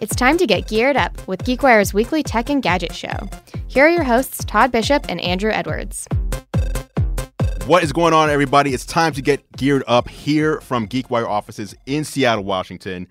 It's time to get geared up with GeekWire's weekly tech and gadget show. Here are your hosts, Todd Bishop and Andrew Edwards. What is going on, everybody? It's time to get geared up here from GeekWire offices in Seattle, Washington.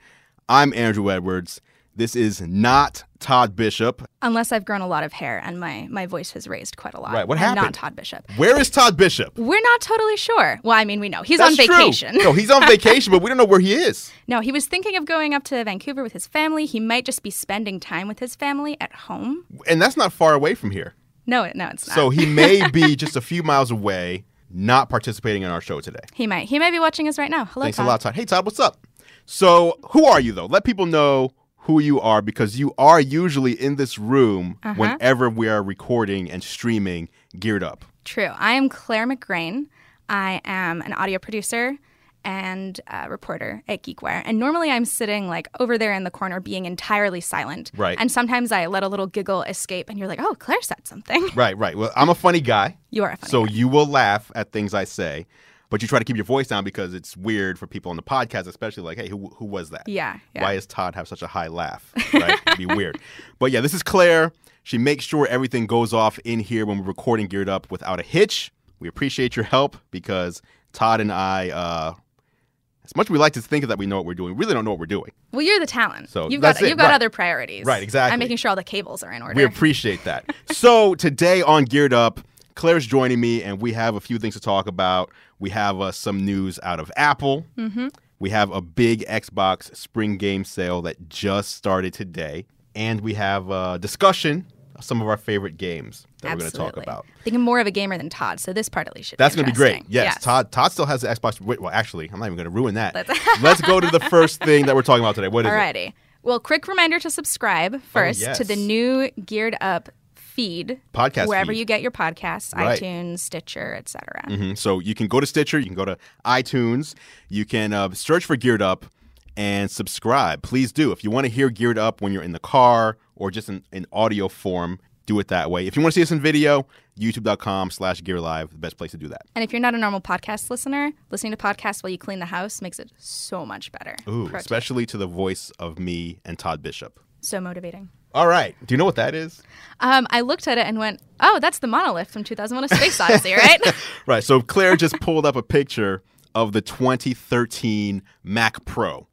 I'm Andrew Edwards. This is not Todd Bishop. Unless I've grown a lot of hair and my, my voice has raised quite a lot. Right, what I'm happened? Not Todd Bishop. Where is Todd Bishop? We're not totally sure. Well, I mean, we know he's That's on true. vacation. No, he's on vacation, but we don't know where he is. no, he was thinking of going up to Vancouver with his family. He might just be spending time with his family at home. And that's not far away from here. No, no, it's not. So he may be just a few miles away, not participating in our show today. he might. He might be watching us right now. Hello, Thanks Todd. a lot, Todd. Hey, Todd, what's up? So, who are you, though? Let people know who you are because you are usually in this room Uh-huh. whenever we are recording and streaming Geared Up. True. I am Claire McGrain. I am an audio producer and reporter at GeekWire. And normally I'm sitting like over there in the corner being entirely silent. Right. And sometimes I let a little giggle escape and you're like, oh, Claire said something. Right, right. Well, I'm a funny guy. You are a funny So guy. you will laugh at things I say, but you try to keep your voice down because it's weird for people on the podcast, especially like, hey, who, who was that? Yeah, yeah. Why does Todd have such a high laugh? Right? It'd be weird. But yeah, this is Claire. She makes sure everything goes off in here when we're recording Geared Up without a hitch. We appreciate your help because Todd and I, uh, as much as we like to think that we know what we're doing, we really don't know what we're doing. Well, you're the talent. So you've got it, you've got right. other priorities. Right, exactly. I'm making sure all the cables are in order. We appreciate that. so today on Geared Up, Claire's joining me, and we have a few things to talk about. We have uh, some news out of Apple. Mm-hmm. We have a big Xbox spring game sale that just started today, and we have a discussion of some of our favorite games that we're going to talk about. I think I'm more of a gamer than Todd, so this part at least should That's going to be great. interesting. Yes, Todd. Todd still has the Xbox. Wait, well, actually, I'm not even going to ruin that. Let's- Let's go to the first thing that we're talking about today. What is it? Alrighty. Well, quick reminder to subscribe first yes. to the new Geared Up feed. Podcast Wherever feed. you get your podcasts, Right. iTunes, Stitcher, etc. Mhm. So you can go to Stitcher, you can go to iTunes, you can uh, search for Geared Up and subscribe. Please do. If you want to hear Geared Up when you're in the car or just in, in audio form, do it that way. If you want to see us in video, youtube.com slash gear live, the best place to do that. And if you're not a normal podcast listener, listening to podcasts while you clean the house makes it so much better. Ooh, Pro tip. especially to the voice of me and Todd Bishop. So motivating. All right. Do you know what that is? Um, I looked at it and went, "Oh, that's the monolith from 2001: A Space Odyssey, right?" Right. So Claire just pulled up a picture of the 2013 Mac Pro.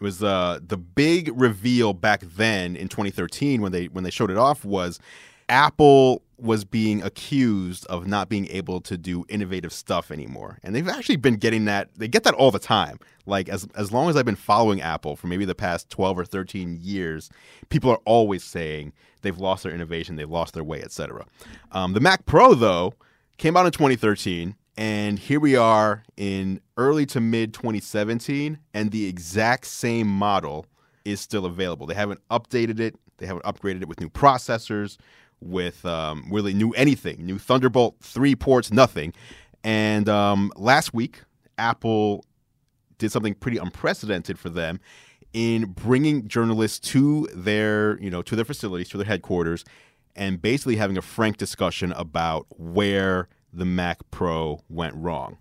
It was uh, the big reveal back then in 2013 when they when they showed it off was Apple was being accused of not being able to do innovative stuff anymore. And they've actually been getting that they get that all the time. Like as as long as I've been following Apple for maybe the past 12 or 13 years, people are always saying they've lost their innovation, they've lost their way, etc. Um, the Mac Pro though came out in 2013 and here we are in early to mid 2017 and the exact same model is still available they haven't updated it they haven't upgraded it with new processors with um, really new anything new thunderbolt 3 ports nothing and um, last week apple did something pretty unprecedented for them in bringing journalists to their you know to their facilities to their headquarters and basically having a frank discussion about where the Mac Pro went wrong.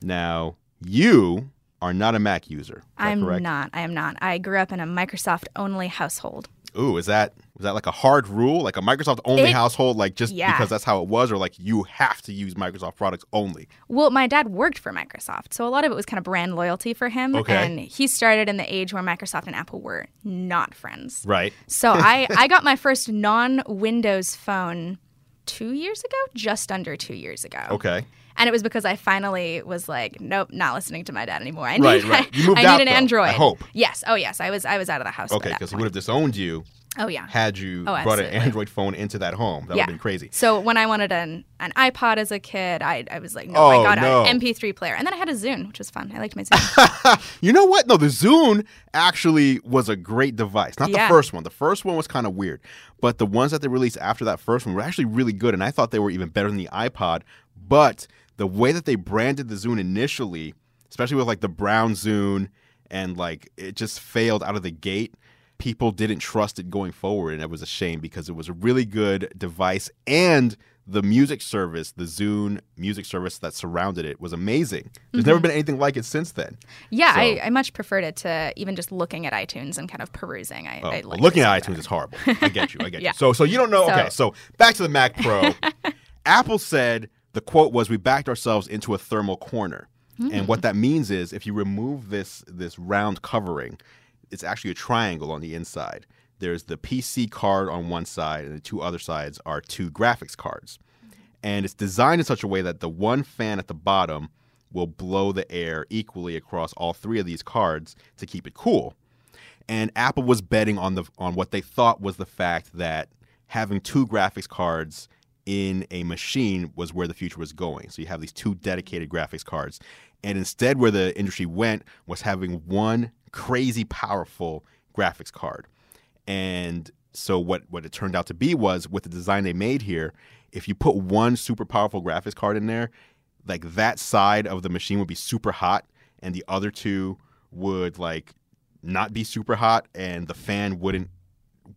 Now, you are not a Mac user. I'm correct? not. I am not. I grew up in a Microsoft only household. Ooh, is that was that like a hard rule, like a Microsoft only It- household, like just Yeah. because that's how it was, or like you have to use Microsoft products only? Well, my dad worked for Microsoft, so a lot of it was kind of brand loyalty for him. Okay. And he started in the age where Microsoft and Apple were not friends. Right. So I, I got my first non Windows phone two years ago, just under two years ago. Okay. And it was because I finally was like, nope, not listening to my dad anymore. I need, Right, right. You moved I out, need an though, I hope. Yes. Oh, yes. I was I was out of the house. Okay, because he would have disowned you Oh yeah. had you Oh, brought an. Android phone into that home. That would have been crazy. So when I wanted an, an iPod as a kid, I, I was like, no, Oh, I got no. an MP3 player. And then I had a Zune, which was fun. I liked my Zune. You know what? No, the Zune actually was a great device. Not Yeah. the first one. The first one was kind of weird, but the ones that they released after that first one were actually really good, and I thought they were even better than the iPod. But the way that they branded the Zune initially, especially with like the brown Zune, and like it just failed out of the gate. people didn't trust it going forward, and it was a shame because it was a really good device, and the music service, the Zune music service that surrounded it, was amazing. There's never mm-hmm. been anything like it since then. Yeah, So- I, I much preferred it to even just looking at iTunes and kind of perusing. I, Oh, I well, looking at better. iTunes is horrible. I get you. I get Yeah. you. So, so you don't know. So- okay, so back to the Mac Pro. Apple said the quote was, "We backed ourselves into a thermal corner," and what hmm. that means is, if you remove this this round covering, it's actually a triangle on the inside. There's the PC card on one side, and the two other sides are two graphics cards. Mm-hmm. And it's designed in such a way that the one fan at the bottom will blow the air equally across all three of these cards to keep it cool and Apple was betting on the on what they thought was the fact that having two graphics cards in a machine was where the future was going. So you have these two dedicated graphics cards, and instead, where the industry went was having one crazy powerful graphics card. And so what what it turned out to be was with the design they made here, if you put one super powerful graphics card in there, like that side of the machine would be super hot and the other two would like not be super hot and the fan wouldn't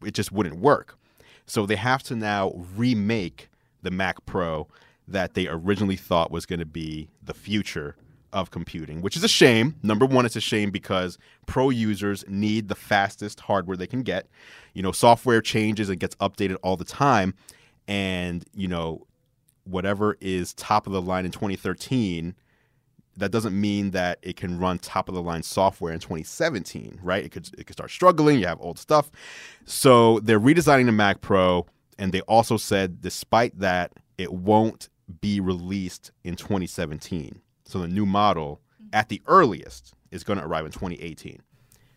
it just wouldn't work. So they have to now remake the Mac Pro that they originally thought was going to be the future of computing, which is a shame. Number one, it's a shame because pro users need the fastest hardware they can get. You know, software changes and gets updated all the time. And, you know, whatever is top of the line in 2013 that doesn't mean that it can run top of the line software in 2017, right? It could it could start struggling. You have old stuff, so they're redesigning the Mac Pro, and they also said despite that, it won't be released in 2017. So the new model, at the earliest, is going to arrive in 2018.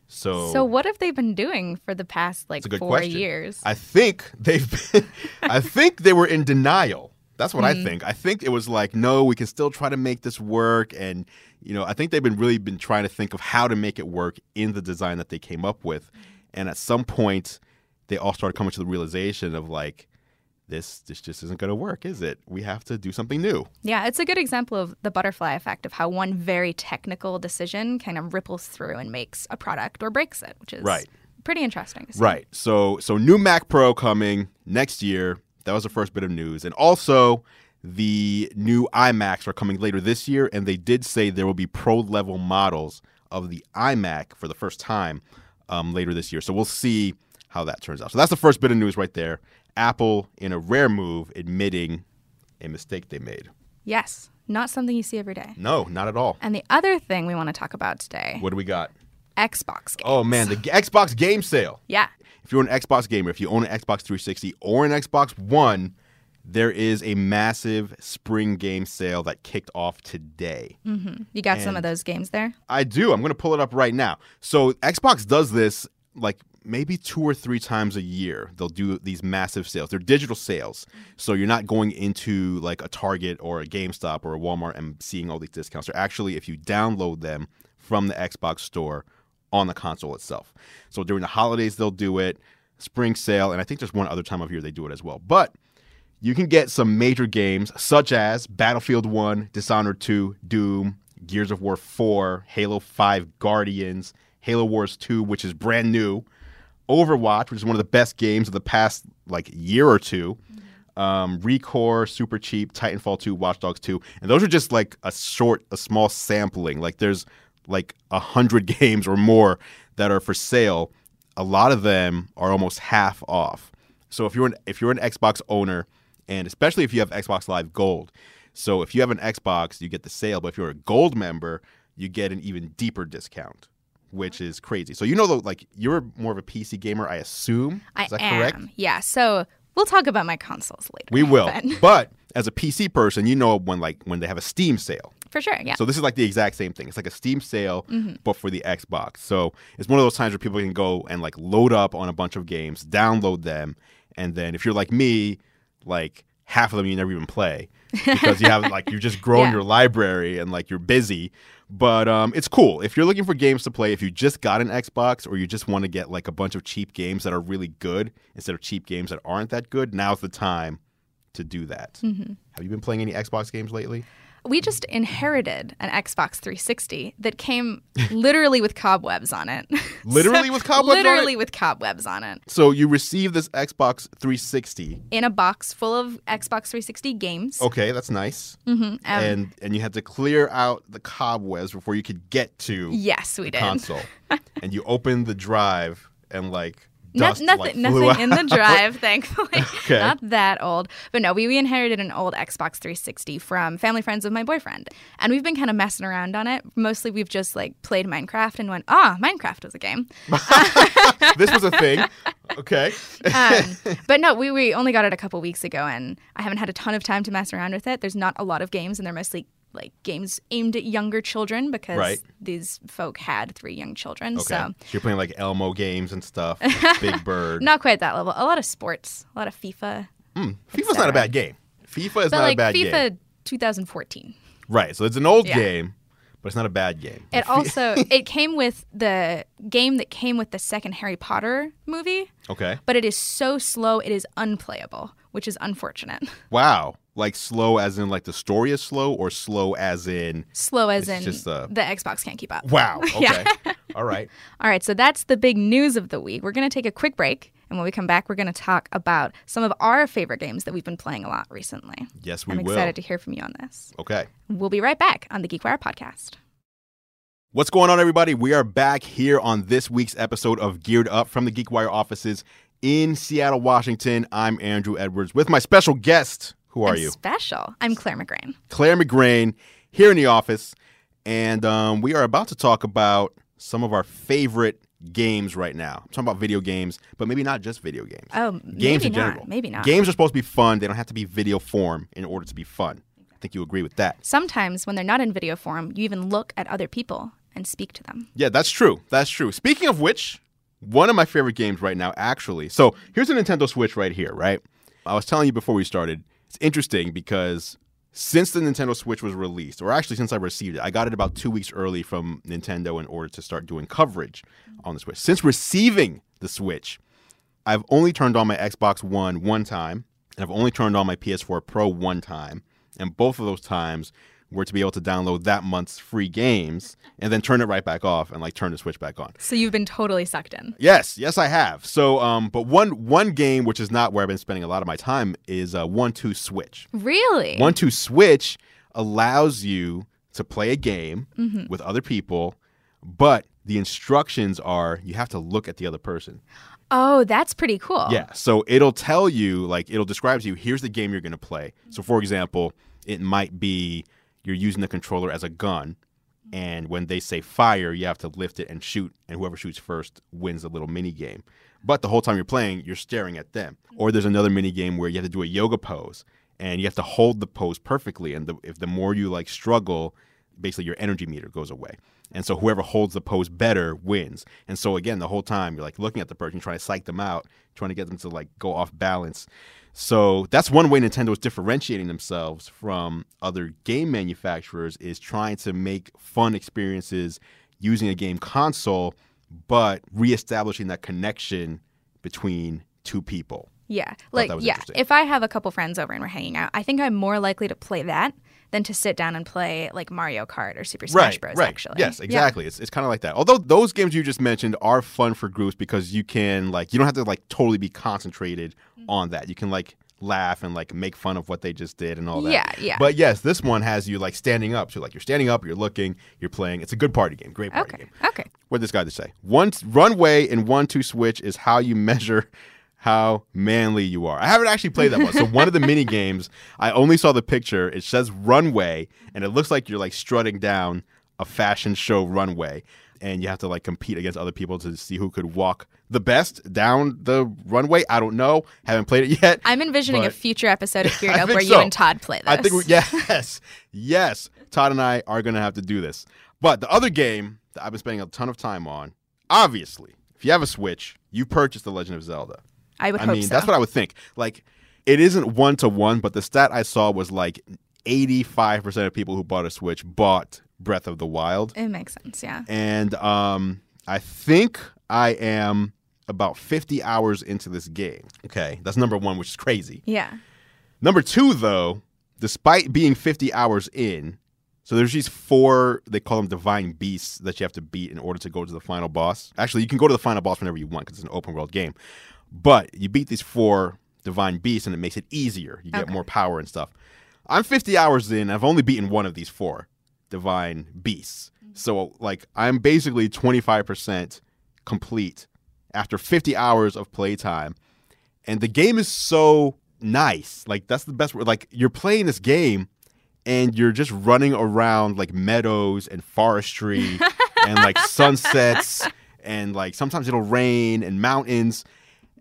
So, So what have they been doing for the past like That's a good four question. years? I think they've been, I think they were in denial. That's what Mm-hmm. I think. I think it was like, no, we can still try to make this work. And, you know, I think they've been really been trying to think of how to make it work in the design that they came up with. And at some point, they all started coming to the realization of like, this this just isn't going to work, is it? We have to do something new. Yeah, it's a good example of the butterfly effect of how one very technical decision kind of ripples through and makes a product or breaks it, which is Right. pretty interesting. Right. So so new Mac Pro coming next year. That was the first bit of news. And also the new iMacs are coming later this year and they did say there will be pro level models of the iMac for the first time um, later this year. So we'll see how that turns out. So that's the first bit of news right there. Apple in a rare move admitting a mistake they made. Yes, not something you see every day. No, not at all. And the other thing we want to talk about today, What do we got? Xbox games. Oh man, the Xbox game sale. yeah. if you're an Xbox gamer, if you own an Xbox 360 or an Xbox One, there is a massive spring game sale that kicked off today. Mm-hmm. You got some of those games there? I do. I'm going to pull it up right now. So Xbox does this like maybe two or three times a year. They'll do these massive sales. They're digital sales. Mm-hmm. So you're not going into like a Target or a GameStop or a Walmart and seeing all these discounts. They're actually if you download them from the Xbox store on the console itself. So during the holidays they'll do it, spring sale, and I think there's one other time of year they do it as well. But you can get some major games such as Battlefield 1, Dishonored 2, Doom, Gears of War 4, Halo 5 Guardians, Halo Wars 2, which is brand new, Overwatch, which is one of the best games of the past like year or two, um, Recore, Super Cheap, Titanfall 2, Watch Dogs 2, and those are just like a short, a small sampling. Like there's like a hundred games or more that are for sale. A lot of them are almost half off. So if you're an if you're an Xbox owner, and especially if you have Xbox Live Gold, so if you have an Xbox, you get the sale. But if you're a Gold member, you get an even deeper discount, which is crazy. So you know, though, like you're more of a PC gamer, I assume. I is that am. correct? Yeah. So we'll talk about my consoles later. We will. then. but as a PC person, you know when like when they have a Steam sale. For sure. Yeah. So this is like the exact same thing. It's like a Steam sale, Mm-hmm. but for the Xbox. So it's one of those times where people can go and like load up on a bunch of games, download them, and then if you're like me, like half of them you never even play because you have like you've just grown Yeah. your library and like you're busy. But um, it's cool if you're looking for games to play. If you just got an Xbox or you just want to get like a bunch of cheap games that are really good instead of cheap games that aren't that good, now's the time to do that. Mm-hmm. Have you been playing any Xbox games lately? We just inherited an Xbox 360 that came literally with cobwebs on it. Literally with cobwebs on it? Literally with cobwebs on it. So you received this Xbox 360. In a box full of Xbox 360 games. Okay, that's nice. Mm-hmm. Um, and and you had to clear out the cobwebs before you could get to yes, we the did. console. and you opened the drive and like No- nothing, like, nothing out. in the drive, thankfully. Okay. Not that old. But no, we, we inherited an old Xbox 360 from family friends of my boyfriend. And we've been kind of messing around on it. Mostly we've just like played Minecraft and went, ah, Minecraft was a game. this was a thing. Okay. Um, but no, we, we only got it a couple weeks ago and I haven't had a ton of time to mess around with it. There's not a lot of games and they're mostly like games aimed at younger children because Right. these folk had three young children. Okay. So you're playing like Elmo games and stuff. Big Bird. not quite that level. A lot of sports, a lot of FIFA. Hmm, FIFA's not a bad game. FIFA is But not like a bad game. FIFA 2014. Right. So it's an old Yeah. game, but it's not a bad game. It also it came with the game that came with the second Harry Potter movie, Okay. but it is so slow it is unplayable, which is unfortunate. Wow. Like slow as in like the story is slow or slow as in Slow as in just, uh, the Xbox can't keep up. wow. Okay. All right. All right, so that's the big news of the week. We're going to take a quick break, and when we come back, we're going to talk about some of our favorite games that we've been playing a lot recently. Yes, we I'm will. excited to hear from you on this. Okay. We'll be right back on the GeekWire podcast. What's going on, everybody? We are back here on this week's episode of Geared Up from the GeekWire offices in Seattle, Washington. I'm Andrew Edwards with my special guest. Who are I'm you? Special. I'm Claire McGrain. Claire McGrain here in the office, and um, we are about to talk about some of our favorite games right now. I'm talking about video games, but maybe not just video games. Oh, games maybe in not. general. Maybe not. Games are supposed to be fun. They don't have to be video form in order to be fun. I think you agree with that. Sometimes when they're not in video form, you even look at other people and speak to them. Yeah, that's true. That's true. Speaking of which, one of my favorite games right now, actually. So here's a Nintendo Switch right here, right? I was telling you before we started, it's interesting because since the Nintendo Switch was released, or actually since I received it, I got it about two weeks early from Nintendo in order to start doing coverage on the Switch. Since receiving the Switch, I've only turned on my Xbox One one time, and I've only turned on my PS4 Pro one time. And both of those times were to be able to download that month's free games and then turn it right back off and like turn the Switch back on. So you've been totally sucked in. Yes, yes, I have. So, um, but one one game which is not where I've been spending a lot of my time is uh, One Two Switch. Really? One Two Switch allows you to play a game Mm-hmm. with other people, but the instructions are you have to look at the other person. oh, that's pretty cool. Yeah. So it'll tell you, like, it'll describe to you, here's the game you're going to play. So, for example, it might be you're using the controller as a gun. And when they say fire, you have to lift it and shoot. And whoever shoots first wins a little mini game. But the whole time you're playing, you're staring at them. Mm-hmm. Or there's another mini game where you have to do a yoga pose and you have to hold the pose perfectly. And the, if the more you like struggle, basically your energy meter goes away. And so whoever holds the pose better wins. And so again, the whole time you're like looking at the person, trying to psych them out, trying to get them to like go off balance. So that's one way Nintendo is differentiating themselves from other game manufacturers is trying to make fun experiences using a game console, but reestablishing that connection between two people. Yeah. Like, yeah. If I have a couple friends over and we're hanging out, I think I'm more likely to play that than to sit down and play like Mario Kart or Super Smash Bros. Right. Actually. Yes, Yeah. exactly. It's, it's kind of like that. Although those games you just mentioned are fun for groups because you can like you don't have to like totally be concentrated Mm-hmm. on that. You can like laugh and like make fun of what they just did and all that. Yeah, yeah. But yes, this one has you like standing up. So like you're standing up, you're looking, you're playing. It's a good party game. Great party Okay. game. Okay. What did this guy to say? One runway and one two switch is how you measure how manly you are. I haven't actually played that one. So one of the mini games, I only saw the picture. It says runway, and it looks like you're like strutting down a fashion show runway, and you have to like compete against other people to see who could walk the best down the runway. I don't know. Haven't played it yet. I'm envisioning a future episode of Geared Up where you and Todd play this. I think we, yes, yes. Todd and I are gonna have to do this. But the other game that I've been spending a ton of time on, obviously, if you have a Switch, you purchased The Legend of Zelda. I would I hope mean, so. that's what I would think. Like, it isn't one to one, but the stat I saw was like 85% of people who bought a Switch bought Breath of the Wild. it makes sense. Yeah. And um, I think I am about 50 hours into this game. Okay, that's number one, which is crazy. Yeah. Number two, though, despite being 50 hours in, so there's these four, they call them divine beasts that you have to beat in order to go to the final boss. Actually, you can go to the final boss whenever you want because it's an open world game. But you beat these four divine beasts and it makes it easier. You get Okay. more power and stuff. I'm 50 hours in. I've only beaten one of these four divine beasts. Mm-hmm. So, like, I'm basically 25% complete after 50 hours of playtime. And the game is so nice. Like, that's the best word. Like, you're playing this game and you're just running around like meadows and forestry and like sunsets and like sometimes it'll rain and mountains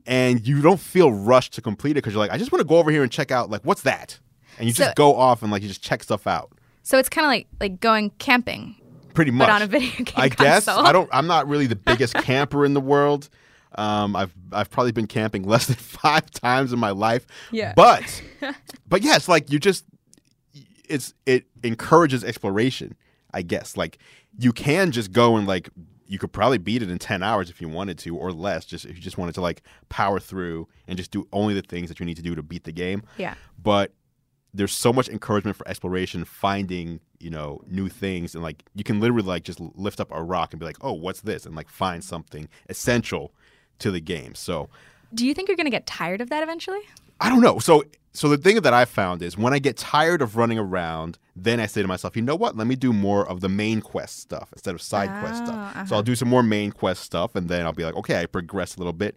and you don't feel rushed to complete it because you're like i just want to go over here and check out like what's that and you So- just go off and like you just check stuff out So it's kind of like like going camping, pretty much but on a video game i guess i don't i'm not really the biggest camper in the world um, I've I've probably been camping less than five times in my life. Yeah. But but yeah, it's like you just it's it encourages exploration, I guess. Like you can just go and like you could probably beat it in 10 hours if you wanted to or less just if you just wanted to like power through and just do only the things that you need to do to beat the game. Yeah. But there's so much encouragement for exploration, finding, you know, new things and like you can literally like just lift up a rock and be like, "Oh, what's this?" and like find something essential to the game. So, Do you think you're going to get tired of that eventually? I don't know. So so the thing that I found is when I get tired of running around, then I say to myself, you know what? Let me do more of the main quest stuff instead of side quest Oh, stuff. So I'll do some more main quest stuff and then I'll be like, okay, I progress a little bit.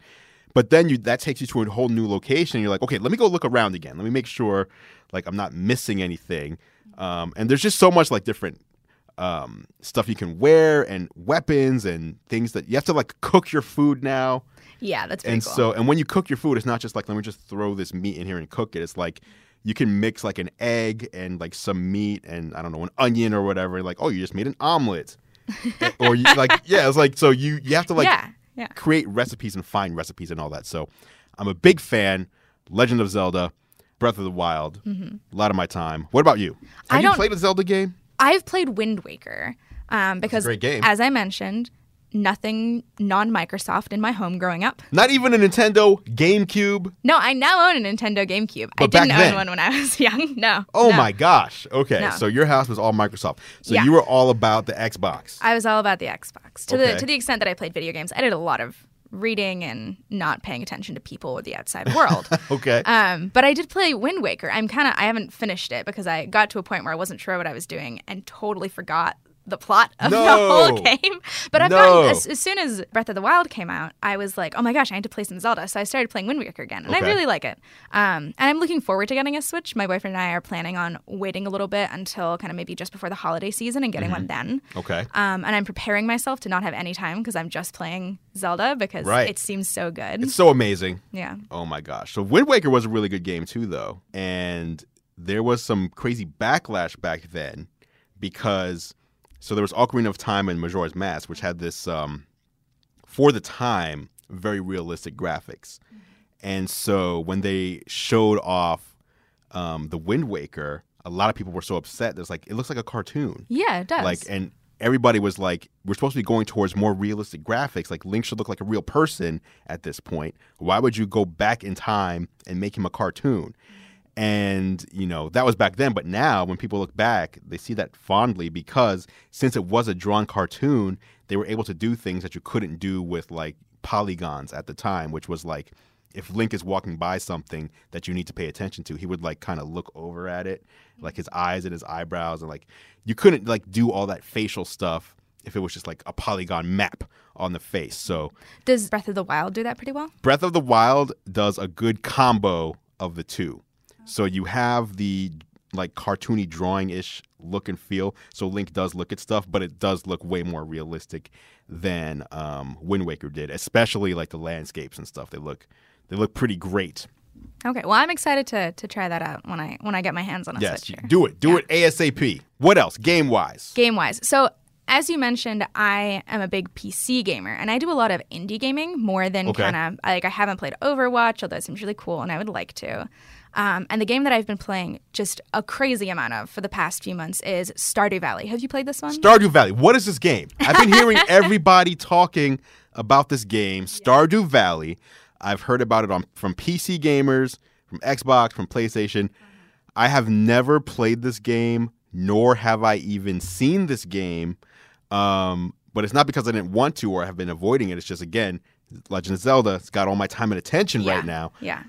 But then you that takes you to a whole new location you're like, okay, let me go look around again. Let me make sure like I'm not missing anything. Um, and there's just so much like different um, stuff you can wear and weapons and things that you have to like cook your food now. Yeah, that's and cool. so and when you cook your food it's not just like let me just throw this meat in here and cook it. It's like you can mix like an egg and like some meat and i don't know an onion or whatever. Like oh you just made an omelet. Or you like yeah it's like so you you have to like yeah, yeah. create recipes and find recipes and all that. So i'm a big fan legend of zelda breath of the wild a lot of my time. What about you? Have Mm-hmm. I you played a zelda game I've played Wind Waker um, because, as I mentioned, nothing non-Microsoft in my home growing up. not even a nintendo gamecube No, I now own a Nintendo GameCube. I But back didn't then- own one when I was young. No. oh no. my gosh okay No. so your house was all microsoft so Yeah. you were all about the xbox I was all about the Xbox. To Okay. the to the extent that I played video games, I did a lot of reading and not paying attention to people or the outside world. okay Um, but I did play Wind Waker. I'm kind of I haven't finished it because I got to a point where I wasn't sure what I was doing and totally forgot the plot of the whole game. But I've No. gotten as, as soon as Breath of the Wild came out, I was like, oh my gosh, I need to play some Zelda. So I started playing Wind Waker again, and I really like it. Um, and I'm looking forward to getting a Switch. My boyfriend and I are planning on waiting a little bit until kind of maybe just before the holiday season and getting one then. okay Um, and I'm preparing myself to not have any time because I'm just playing Zelda because Right. it seems so good. It's so amazing. yeah. Oh my gosh. So Wind Waker was a really good game too, though. And there was some crazy backlash back then because so there was Ocarina of Time and Majora's Mask, which had this um, for the time very realistic graphics. And so when they showed off um, the Wind Waker, a lot of people were so upset. There's like it looks like a cartoon. Yeah, it does. Like and everybody was like, we're supposed to be going towards more realistic graphics. Like Link should look like a real person at this point. Why would you go back in time and make him a cartoon? And you know that was back then, but now when people look back, they see that fondly because since it was a drawn cartoon, they were able to do things that you couldn't do with like polygons at the time, which was like if Link is walking by something that you need to pay attention to, he would like kind of look over at it, like his eyes and his eyebrows, and like you couldn't like do all that facial stuff if it was just like a polygon map on the face. So Does Breath of the Wild do that pretty well? Breath of the Wild does a good combo of the two. So you have the like cartoony drawing ish look and feel. So Link does look at stuff, but it does look way more realistic than um, Wind Waker did, especially like the landscapes and stuff. They look they look pretty great. Okay, well, I'm excited to to try that out when I when I get my hands on a Yes, Switch here. do it. Do it ASAP. What else? Game wise. Game wise, so as you mentioned, I am a big PC gamer, and I do a lot of indie gaming more than Okay. kind of like I haven't played Overwatch, although it seems really cool, and I would like to. Um, and the game that I've been playing just a crazy amount of for the past few months is Stardew Valley. Have you played this one? Stardew Valley. What is this game? I've been hearing everybody talking about this game, Stardew Valley. I've heard about it on from PC gamers, from Xbox, from PlayStation. I have never played this game, nor have I even seen this game. Um, but it's not because I didn't want to or I have been avoiding it. It's just again, Legend of Zelda. It's got all my time and attention Yeah. right now. Yeah.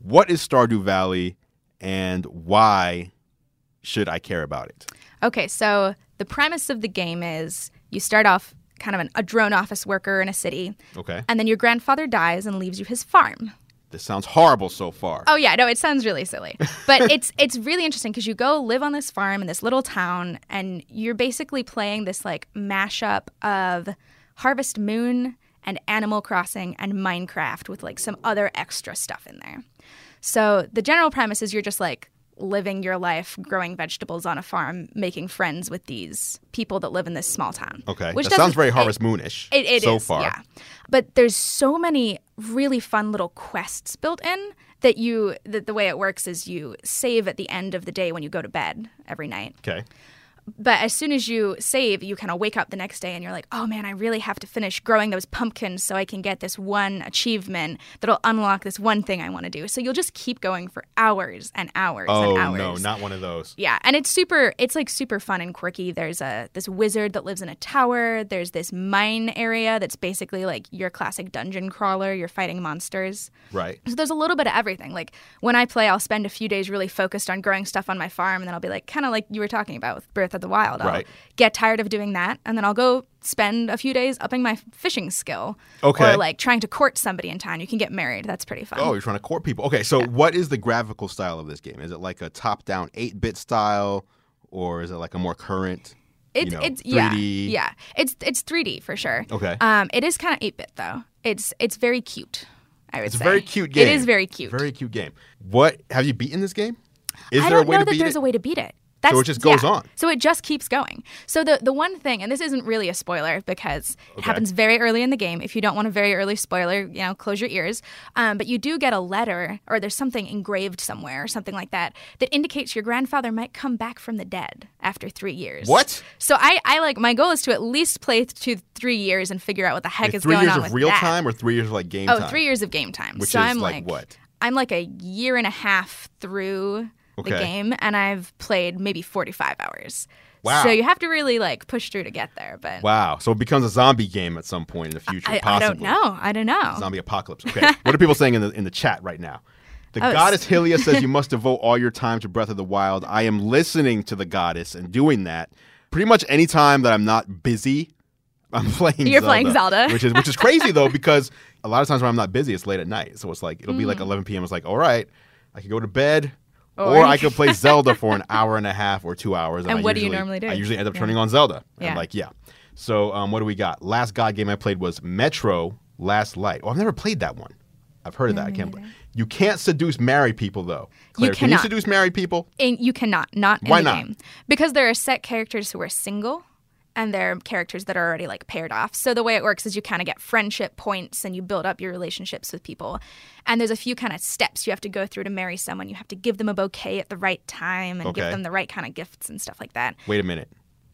What is Stardew Valley, and why should I care about it? Okay, so the premise of the game is you start off kind of an, a drone office worker in a city, Okay, and then your grandfather dies and leaves you his farm. this sounds horrible so far. Oh yeah, no, it sounds really silly, but it's it's really interesting because you go live on this farm in this little town, and you're basically playing this like mashup of Harvest Moon and Animal Crossing and Minecraft with like some other extra stuff in there. So the general premise is you're just like living your life, growing vegetables on a farm, making friends with these people that live in this small town. Okay, which that sounds very Harvest Moonish. it, it so is, far. yeah. But there's so many really fun little quests built in that you that the way it works is you save at the end of the day when you go to bed every night. Okay, But as soon as you save, you kind of wake up the next day and you're like, oh man, I really have to finish growing those pumpkins so I can get this one achievement that'll unlock this one thing I want to do. So you'll just keep going for hours and hours oh and hours. no, not one of those. Yeah, and it's super. It's like super fun and quirky. There's a this wizard that lives in a tower. There's this mine area that's basically like your classic dungeon crawler. You're fighting monsters. Right. So there's a little bit of everything. Like when I play, I'll spend a few days really focused on growing stuff on my farm, and then I'll be like, kind of like you were talking about with Breath the Wild. I'll Right. get tired of doing that, and then I'll go spend a few days upping my fishing skill. Okay. Or like trying to court somebody in town. You can get married. That's pretty fun. Oh, you're trying to court people. Okay, so what is the graphical style of this game? Is it like a top-down 8-bit style, or is it like a more current? It's you know, it's yeah 3D? yeah it's it's 3D for sure. Okay. Um, it is kind of 8 bit though. It's it's very cute. I would It's a very cute game. It is very cute. Very cute game. What have you beaten this game? Is I there don't a way know to that beat there's it? a way to beat it. That's, it just goes yeah. on. So it just keeps going. So the the one thing, and this isn't really a spoiler because it happens very early in the game. If you don't want a very early spoiler, you know, close your ears. Um, but you do get a letter, or there's something engraved somewhere, or something like that, that indicates your grandfather might come back from the dead after three years. What? So I, I like my goal is to at least play to three years and figure out what the heck is three going years on of real that. time or three years of like game Oh, time? three years of game time. Which so is I'm like like, what? I'm like a year and a half through Okay. the game, and I've played maybe 45 hours. Wow. So you have to really like push through to get there. But Wow. So it becomes a zombie game at some point in the future, I, I don't know. I don't know. Zombie apocalypse. Okay. what are people saying in the in the chat right now? The Oh, goddess Hylia says you must devote all your time to Breath of the Wild. I am listening to the goddess and doing that. Pretty much any time that I'm not busy, I'm playing. You're playing Zelda. which is which is crazy though because a lot of times when I'm not busy, it's late at night. So it's like it'll be Mm. like 11 p.m. It's like all right, I can go to bed. Or, Or- I could play Zelda for an hour and a half or two hours. And I what do you normally do? I usually end up Yeah. turning on Zelda. Yeah. I'm like, yeah. So um, what do we got? Last God game I played was Metro Last Light. Oh, I've never played that one. I've heard of that. I can't. Play. You can't seduce married people though. Claire, can you cannot. seduce married people? And you cannot, not in Why the not? game. Because there are set characters who are single and there are characters that are already like paired off. So the way it works is you kind of get friendship points and you build up your relationships with people. And there's a few kind of steps you have to go through to marry someone. You have to give them a bouquet at the right time and Okay. give them the right kind of gifts and stuff like that. Wait a minute.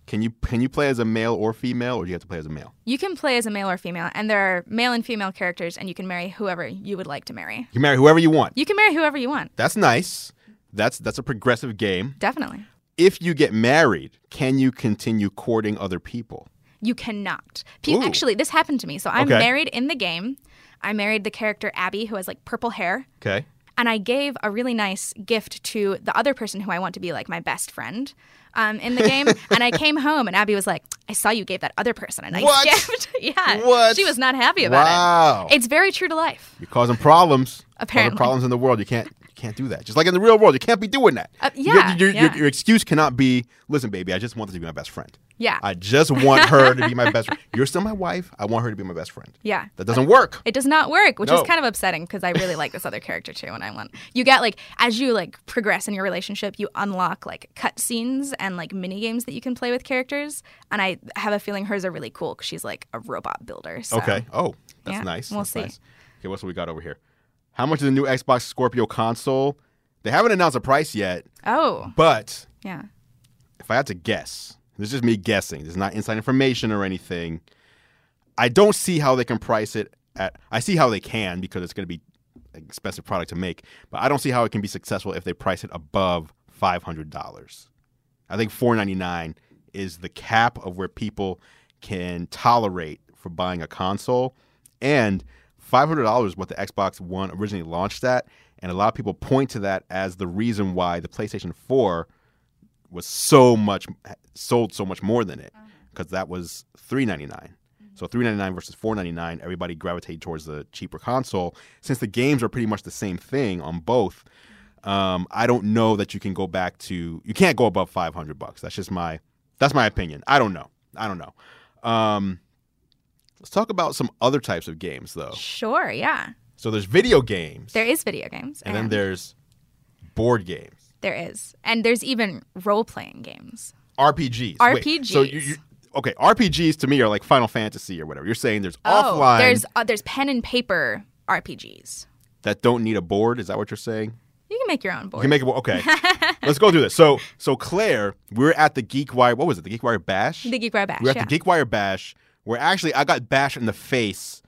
Can you can you play as a male or female, or do you have to play as a male? You can play as a male or female, and there are male and female characters, and you can marry whoever you would like to marry. You can marry whoever you want. You can marry whoever you want, That's nice. That's that's a progressive game. definitely. If you get married, can you continue courting other people? You cannot. Pe- Actually, this happened to me. So I'm Okay. married in the game. I married the character Abby, who has like purple hair. Okay. And I gave a really nice gift to the other person who I want to be like my best friend um, in the game. and I came home and Abby was like, I saw you gave that other person a nice What? gift. yeah. What? She was not happy about Wow. it. It's very true to life. You're causing problems. Apparently. Causing problems in the world. You can't you can't do that. Just like in the real world, you can't be doing that. Uh, Your- yeah, your, your, yeah. your excuse cannot be, listen, baby, I just want this to be my best friend. Yeah. I just want her to be my best friend. You're still my wife. I want her to be my best friend. Yeah. That doesn't work. It does not work, which No. is kind of upsetting because I really like this other character too. And I want you get like as you like progress in your relationship, you unlock like cutscenes and like mini games that you can play with characters. And I have a feeling hers are really cool because she's like a robot builder. So. Okay. Oh, that's Yeah, nice. we'll That's see. nice. Okay, what's what we got over here? How much is the new Xbox Scorpio console? They haven't announced a price yet, Oh but yeah. if I had to guess, this is just me guessing. This is not inside information or anything. I don't see how they can price it at. I see how they can because it's going to be an expensive product to make, but I don't see how it can be successful if they price it above five hundred dollars. I think four ninety nine is the cap of where people can tolerate for buying a console, and five hundred dollars is what the Xbox One originally launched at, and a lot of people point to that as the reason why the PlayStation Four was so much sold so much more than it because that was three ninety nine. So three ninety nine versus four ninety nine, everybody gravitated towards the cheaper console. Since the games are pretty much the same thing on both, um, I don't know that you can go back to. You can't go above five hundred bucks. That's just my that's my opinion. I don't know. I don't know. Um, let's talk about some other types of games though. Sure, yeah. So there's video games, There is video games. and then there's board games. there is. And there's even role playing games. RPGs. Wait, so you, RPGs. you okay? RPGs to me are like Final Fantasy or whatever. You're saying there's Oh, offline there's uh, there's pen and paper RPGs. that don't need a board. Is that what you're saying? You can make your own board. You can make it. Okay, let's go do this. So, so Claire, we're at the GeekWire. What was it? The GeekWire Bash. the Geek Wire Bash. we're at yeah. the GeekWire Bash, where actually I got bashed in the face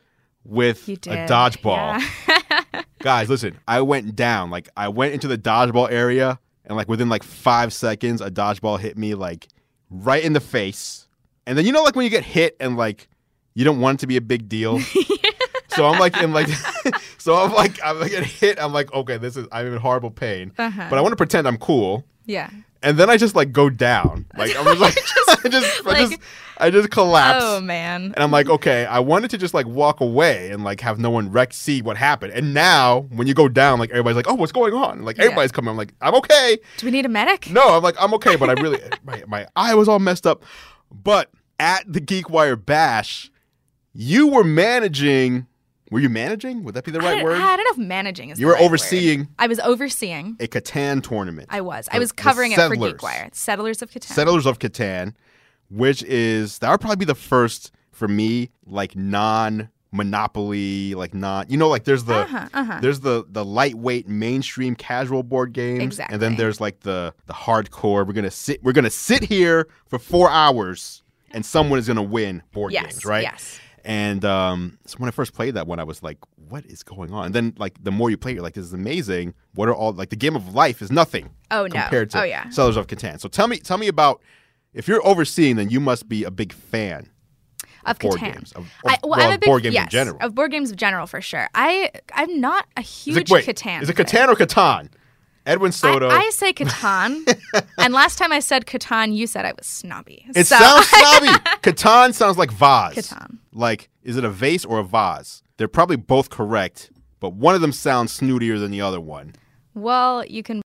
with a dodgeball. Yeah. Guys, listen, I went down. Like I went into the dodgeball area, and like within like five seconds, a dodgeball hit me like right in the face. And then you know, like when you get hit and like you don't want it to be a big deal. so I'm like in like, so I'm like I'm like getting hit. I'm like, okay, this is I'm in horrible pain, Uh-huh. but I want to pretend I'm cool. yeah. And then I just like go down. Like I'm just like I just I like- just I just collapse. Oh man. And I'm like, okay, I wanted to just like walk away and like have no one wreck see what happened. And now when you go down, like everybody's like, oh, what's going on? Like everybody's coming. I'm like, I'm okay. Do we need a medic? No, I'm like, I'm okay, but I really my, my eye was all messed up. But at the GeekWire Bash, you were managing. Were you managing? Would that be the right don't, word? I don't know if managing is. You the were right word. overseeing I was overseeing. a Catan tournament. I was. I was covering it for. GeekWire. Settlers of Catan. Settlers of Catan, which is that would probably be the first for me, like non monopoly, like non you know, like there's the Uh-huh, uh-huh. there's the the lightweight mainstream casual board games. And then there's like the the hardcore. We're gonna sit we're gonna sit here for four hours and someone is gonna win board Yes, games, right? yes. And um, so when I first played that one, I was like, "What is going on?" And then, like, the more you play, it, you're like, "This is amazing." What are all like the game of life is nothing Oh, no. compared to Oh, yeah. Settlers of Catan. So tell me, tell me about if you're overseeing, then you must be a big fan of board Catan. games, of- of- I, well, well, I'm a of big, board games in general. Of board games in general, for sure. I I'm not a Is huge it, wait, Catan. is it. Catan or Catan? Edwin Soto. I, I say Catan, and last time I said Catan, you said I was snobby. it So- sounds snobby. Catan sounds like vase. Catan. Like, is it a vase or a vase? They're probably both correct, but one of them sounds snootier than the other one. well, you can